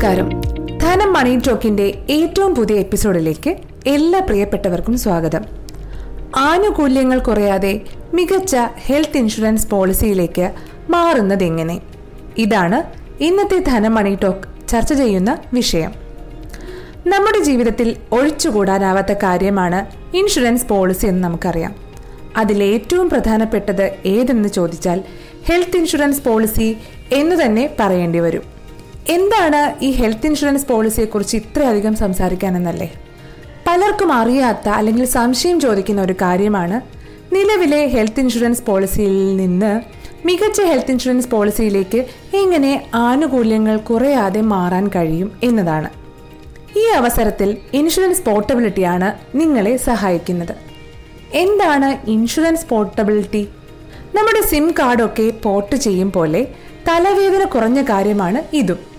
നമസ്കാരം. ധനം മണി ടോക്കിന്റെ ഏറ്റവും പുതിയ എപ്പിസോഡിലേക്ക് എല്ലാ പ്രിയപ്പെട്ടവർക്കും സ്വാഗതം. ആനുകൂല്യങ്ങൾ കുറയാതെ മികച്ച ഹെൽത്ത് ഇൻഷുറൻസ് പോളിസിയിലേക്ക് മാറുന്നത് എങ്ങനെ? ഇതാണ് ഇന്നത്തെ ധനം മണി ടോക്ക് ചർച്ച ചെയ്യുന്ന വിഷയം. നമ്മുടെ ജീവിതത്തിൽ ഒഴിച്ചുകൂടാനാവാത്ത കാര്യമാണ് ഇൻഷുറൻസ് പോളിസി എന്ന് നമുക്കറിയാം. അതിലേറ്റവും പ്രധാനപ്പെട്ടത് ഏതെന്ന് ചോദിച്ചാൽ ഹെൽത്ത് ഇൻഷുറൻസ് പോളിസി എന്ന് തന്നെ പറയേണ്ടി വരും. എന്താണ് ഈ ഹെൽത്ത് ഇൻഷുറൻസ് പോളിസിയെക്കുറിച്ച് ഇത്രയധികം സംസാരിക്കാൻ എന്നല്ലേ പലർക്കും അറിയാത്ത അല്ലെങ്കിൽ സംശയം ചോദിക്കുന്ന ഒരു കാര്യമാണ് നിലവിലെ ഹെൽത്ത് ഇൻഷുറൻസ് പോളിസിയിൽ നിന്ന് മികച്ച ഹെൽത്ത് ഇൻഷുറൻസ് പോളിസിയിലേക്ക് എങ്ങനെ ആനുകൂല്യങ്ങൾ കുറയാതെ മാറാൻ കഴിയും എന്നതാണ്. ഈ അവസരത്തിൽ ഇൻഷുറൻസ് പോർട്ടബിലിറ്റിയാണ് നിങ്ങളെ സഹായിക്കുന്നത്. എന്താണ് ഇൻഷുറൻസ് പോർട്ടബിലിറ്റി നമ്മുടെ സിം കാർഡൊക്കെ പോർട്ട് ചെയ്യും പോലെ തലവേദന കുറഞ്ഞ കാര്യമാണ് ഇതും.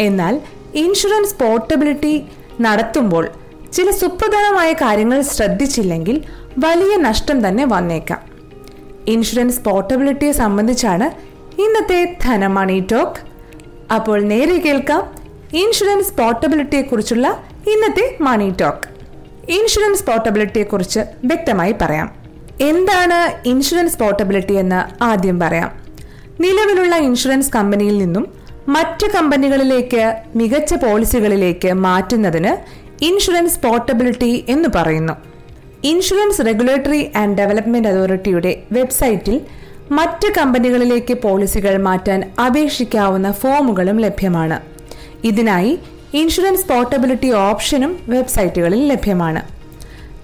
എന്നാൽ ഇൻഷുറൻസ് പോർട്ടബിലിറ്റി നടത്തുമ്പോൾ ചില സുപ്രധാനമായ കാര്യങ്ങൾ ശ്രദ്ധിച്ചില്ലെങ്കിൽ വലിയ നഷ്ടം തന്നെ വന്നേക്കാം. ഇൻഷുറൻസ് പോർട്ടബിലിറ്റിയെ സംബന്ധിച്ചാണ് ഇന്നത്തെ ധനമണി ടോക്ക്. അപ്പോൾ നേരെ കേൾക്കാം ഇൻഷുറൻസ് പോർട്ടബിലിറ്റിയെ കുറിച്ചുള്ള ഇന്നത്തെ മണി ടോക്ക്. ഇൻഷുറൻസ് പോർട്ടബിലിറ്റിയെ കുറിച്ച് വ്യക്തമായി പറയാം. എന്താണ് ഇൻഷുറൻസ് പോർട്ടബിലിറ്റി എന്ന് ആദ്യം പറയാം. നിലവിലുള്ള ഇൻഷുറൻസ് കമ്പനിയിൽ നിന്നും മറ്റ് കമ്പനികളിലേക്ക് മികച്ച പോളിസികളിലേക്ക് മാറ്റുന്നതിന് ഇൻഷുറൻസ് പോർട്ടബിലിറ്റി എന്ന് പറയുന്നു. ഇൻഷുറൻസ് റെഗുലേറ്ററി ആൻഡ് ഡെവലപ്മെന്റ് അതോറിറ്റിയുടെ വെബ്സൈറ്റിൽ മറ്റ് കമ്പനികളിലേക്ക് പോളിസികൾ മാറ്റാൻ അപേക്ഷിക്കാവുന്ന ഫോമുകളും ലഭ്യമാണ്. ഇതിനായി ഇൻഷുറൻസ് പോർട്ടബിലിറ്റി ഓപ്ഷനും വെബ്സൈറ്റുകളിൽ ലഭ്യമാണ്.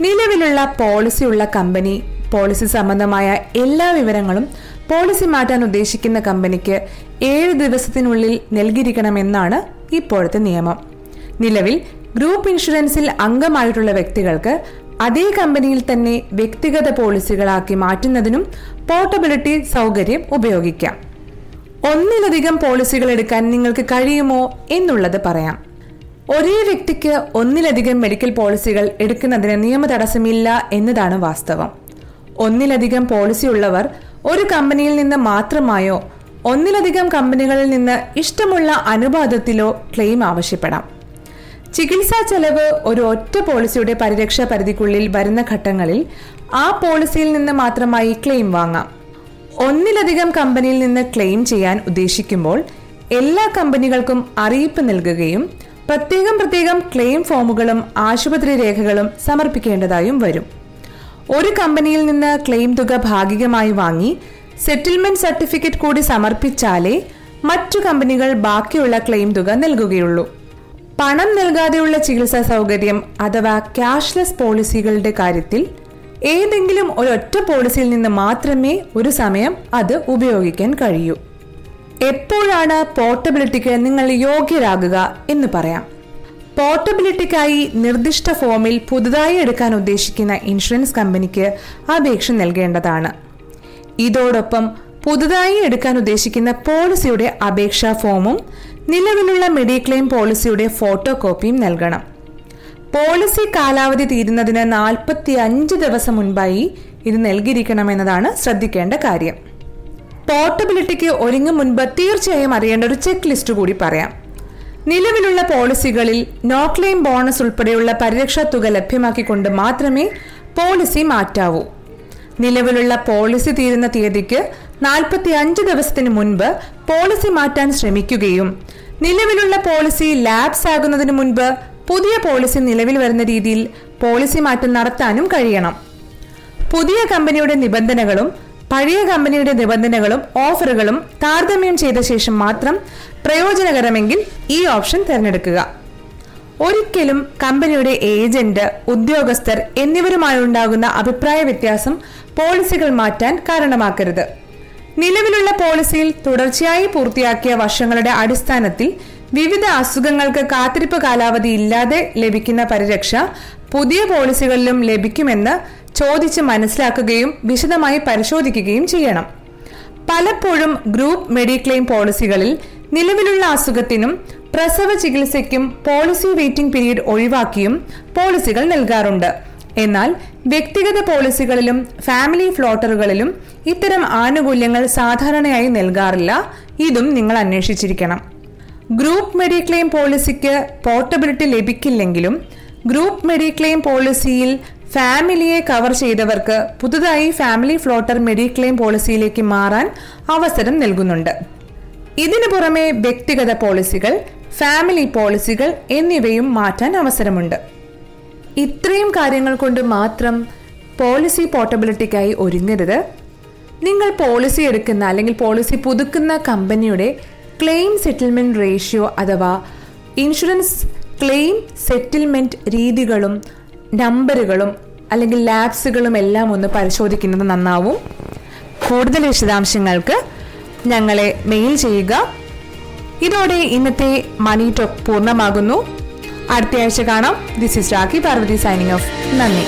നിലവിലുള്ള പോളിസിയുള്ള കമ്പനി പോളിസി സംബന്ധമായ എല്ലാ വിവരങ്ങളും പോളിസി മാറ്റാൻ ഉദ്ദേശിക്കുന്ന കമ്പനിക്ക് ഏഴ് ദിവസത്തിനുള്ളിൽ നൽകിയിരിക്കണമെന്നാണ് ഇപ്പോഴത്തെ നിയമം. നിലവിൽ ഗ്രൂപ്പ് ഇൻഷുറൻസിൽ അംഗമായിട്ടുള്ള വ്യക്തികൾക്ക് അതേ കമ്പനിയിൽ തന്നെ വ്യക്തിഗത പോളിസികളാക്കി മാറ്റുന്നതിനും പോർട്ടബിലിറ്റി സൗകര്യം ഉപയോഗിക്കാം. ഒന്നിലധികം പോളിസികൾ എടുക്കാൻ നിങ്ങൾക്ക് കഴിയുമോ എന്നുള്ളത് പറയാം. ഒരേ വ്യക്തിക്ക് ഒന്നിലധികം മെഡിക്കൽ പോളിസികൾ എടുക്കുന്നതിന് നിയമ തടസ്സമില്ല എന്നതാണ് വാസ്തവം. ഒന്നിലധികം പോളിസി ഉള്ളവർ ഒരു കമ്പനിയിൽ നിന്ന് മാത്രമായോ ഒന്നിലധികം കമ്പനികളിൽ നിന്ന് ഇഷ്ടമുള്ള അനുപാതത്തിലോ ക്ലെയിം ആവശ്യപ്പെടാം. ചികിത്സാ ചെലവ് ഒരു ഒറ്റ പോളിസിയുടെ പരിരക്ഷാ പരിധിക്കുള്ളിൽ വരുന്ന ഘട്ടങ്ങളിൽ ആ പോളിസിയിൽ നിന്ന് മാത്രമായി ക്ലെയിം വാങ്ങാം. ഒന്നിലധികം കമ്പനിയിൽ നിന്ന് ക്ലെയിം ചെയ്യാൻ ഉദ്ദേശിക്കുമ്പോൾ എല്ലാ കമ്പനികൾക്കും അറിയിപ്പ് നൽകുകയും പ്രത്യേകം പ്രത്യേകം ക്ലെയിം ഫോമുകളും ആശുപത്രി രേഖകളും സമർപ്പിക്കേണ്ടതായും വരും. ഒരു കമ്പനിയിൽ നിന്ന് ക്ലെയിം തുക ഭാഗികമായി വാങ്ങി സെറ്റിൽമെന്റ് സർട്ടിഫിക്കറ്റ് കൂടി സമർപ്പിച്ചാലേ മറ്റു കമ്പനികൾ ബാക്കിയുള്ള ക്ലെയിം തുക നൽകുകയുള്ളൂ. പണം നൽകാതെയുള്ള ചികിത്സാ സൗകര്യം അഥവാ ക്യാഷ്ലെസ് പോളിസികളുടെ കാര്യത്തിൽ ഏതെങ്കിലും ഒരൊറ്റ പോളിസിയിൽ നിന്ന് മാത്രമേ ഒരു സമയം അത് ഉപയോഗിക്കാൻ കഴിയൂ. എപ്പോഴാണ് പോർട്ടബിലിറ്റിക്ക് നിങ്ങൾ യോഗ്യരാകുക എന്ന് പറയാം. പോർട്ടബിലിറ്റിക്കായി നിർദ്ദിഷ്ട ഫോമിൽ പുതുതായി എടുക്കാൻ ഉദ്ദേശിക്കുന്ന ഇൻഷുറൻസ് കമ്പനിക്ക് അപേക്ഷ നൽകേണ്ടതാണ്. ഇതോടൊപ്പം പുതുതായി എടുക്കാൻ ഉദ്ദേശിക്കുന്ന പോളിസിയുടെ അപേക്ഷാ ഫോമും നിലവിലുള്ള മെഡിക്ലെയിം പോളിസിയുടെ ഫോട്ടോ കോപ്പിയും നൽകണം. പോളിസി കാലാവധി തീരുന്നതിന് നാൽപ്പത്തി അഞ്ച് ദിവസം മുൻപായി ഇത് നൽകിയിരിക്കണമെന്നതാണ് ശ്രദ്ധിക്കേണ്ട കാര്യം. പോർട്ടബിലിറ്റിക്ക് ഒരുങ്ങും മുൻപ് തീർച്ചയായും അറിയേണ്ട ഒരു ചെക്ക് ലിസ്റ്റ് കൂടി പറയാം. നിലവിലുള്ള പോളിസികളിൽ നോ ക്ലെയിം ബോണസ് ഉൾപ്പെടെയുള്ള പരിരക്ഷാ തുക ലഭ്യമാക്കിക്കൊണ്ട് മാത്രമേ പോളിസി മാറ്റാവൂ. നിലവിലുള്ള പോളിസി തീരുന്ന തീയതിക്ക് നാൽപ്പത്തി അഞ്ച് ദിവസത്തിന് മുൻപ് പോളിസി മാറ്റാൻ ശ്രമിക്കുകയും നിലവിലുള്ള പോളിസി ലാബ്സ് ആകുന്നതിന് മുൻപ് പുതിയ പോളിസി നിലവിൽ വരുന്ന രീതിയിൽ പോളിസി മാറ്റം നടത്താനും കഴിയണം. പുതിയ കമ്പനിയുടെ നിബന്ധനകളും പഴയ കമ്പനിയുടെ നിബന്ധനകളും ഓഫറുകളും താരതമ്യം ചെയ്ത ശേഷം മാത്രം പ്രയോജനകരമെങ്കിൽ ഈ ഓപ്ഷൻ തിരഞ്ഞെടുക്കുക. ഒരിക്കലും കമ്പനിയുടെ ഏജന്റ് ഉദ്യോഗസ്ഥർ എന്നിവരുമായുണ്ടാകുന്ന അഭിപ്രായ വ്യത്യാസം പോളിസികൾ മാറ്റാൻ കാരണമാക്കരുത്. നിലവിലുള്ള പോളിസിയിൽ തുടർച്ചയായി പൂർത്തിയാക്കിയ വർഷങ്ങളുടെ അടിസ്ഥാനത്തിൽ വിവിധ അസുഖങ്ങൾക്ക് കാത്തിരിപ്പ് കാലാവധി ഇല്ലാതെ ലഭിക്കുന്ന പരിരക്ഷ പുതിയ പോളിസികളിലും ലഭിക്കുമെന്ന് ചോദിച്ച് മനസ്സിലാക്കുകയും വിശദമായി പരിശോധിക്കുകയും ചെയ്യണം. പലപ്പോഴും ഗ്രൂപ്പ് മെഡിക്ലെയിം പോളിസികളിൽ നിലവിലുള്ള അസുഖത്തിനും പ്രസവ ചികിത്സയ്ക്കും പോളിസി വെയിറ്റിംഗ് പീരീഡ് ഒഴിവാക്കിയും പോളിസികൾ നൽകാറുണ്ട്. എന്നാൽ വ്യക്തിഗത പോളിസികളിലും ഫാമിലി ഫ്ലോട്ടറുകളിലും ഇത്തരം ആനുകൂല്യങ്ങൾ സാധാരണയായി നൽകാറില്ല. ഇതും നിങ്ങൾ അന്വേഷിച്ചിരിക്കണം. ഗ്രൂപ്പ് മെഡിക്ലെയിം പോളിസിക്ക് പോർട്ടബിലിറ്റി ലഭിക്കില്ലെങ്കിലും ഗ്രൂപ്പ് മെഡിക്ലെയിം പോളിസിയിൽ ഫാമിലിയെ കവർ ചെയ്തവർക്ക് പുതുതായി ഫാമിലി ഫ്ലോട്ടർ മെഡിക്ലെയിം പോളിസിയിലേക്ക് മാറാൻ അവസരം നൽകുന്നുണ്ട്. ഇതിനു പുറമെ വ്യക്തിഗത പോളിസികൾ ഫാമിലി പോളിസികൾ എന്നിവയും മാറ്റാൻ അവസരമുണ്ട്. ഇത്രയും കാര്യങ്ങൾ കൊണ്ട് മാത്രം പോളിസി പോർട്ടബിലിറ്റിക്കായി ഒരുങ്ങരുത്. നിങ്ങൾ പോളിസി എടുക്കുന്ന അല്ലെങ്കിൽ പോളിസി പുതുക്കുന്ന കമ്പനിയുടെ ക്ലെയിം സെറ്റിൽമെന്റ് റേഷ്യോ അഥവാ ഇൻഷുറൻസ് ക്ലെയിം സെറ്റിൽമെന്റ് രീതികളും നമ്പറുകളും അല്ലെങ്കിൽ ലാബ്സുകളും എല്ലാം ഒന്ന് പരിശോധിക്കുന്നത് നന്നാവും. കൂടുതൽ വിശദാംശങ്ങൾക്ക് ഞങ്ങളെ മെയിൽ ചെയ്യുക. ഇതോടെ ഇന്നത്തെ മണി ടോക്ക് പൂർണമാകുന്നു. അടുത്തയാഴ്ച കാണാം. This is Rakhi Parvathi signing off നന്ദി.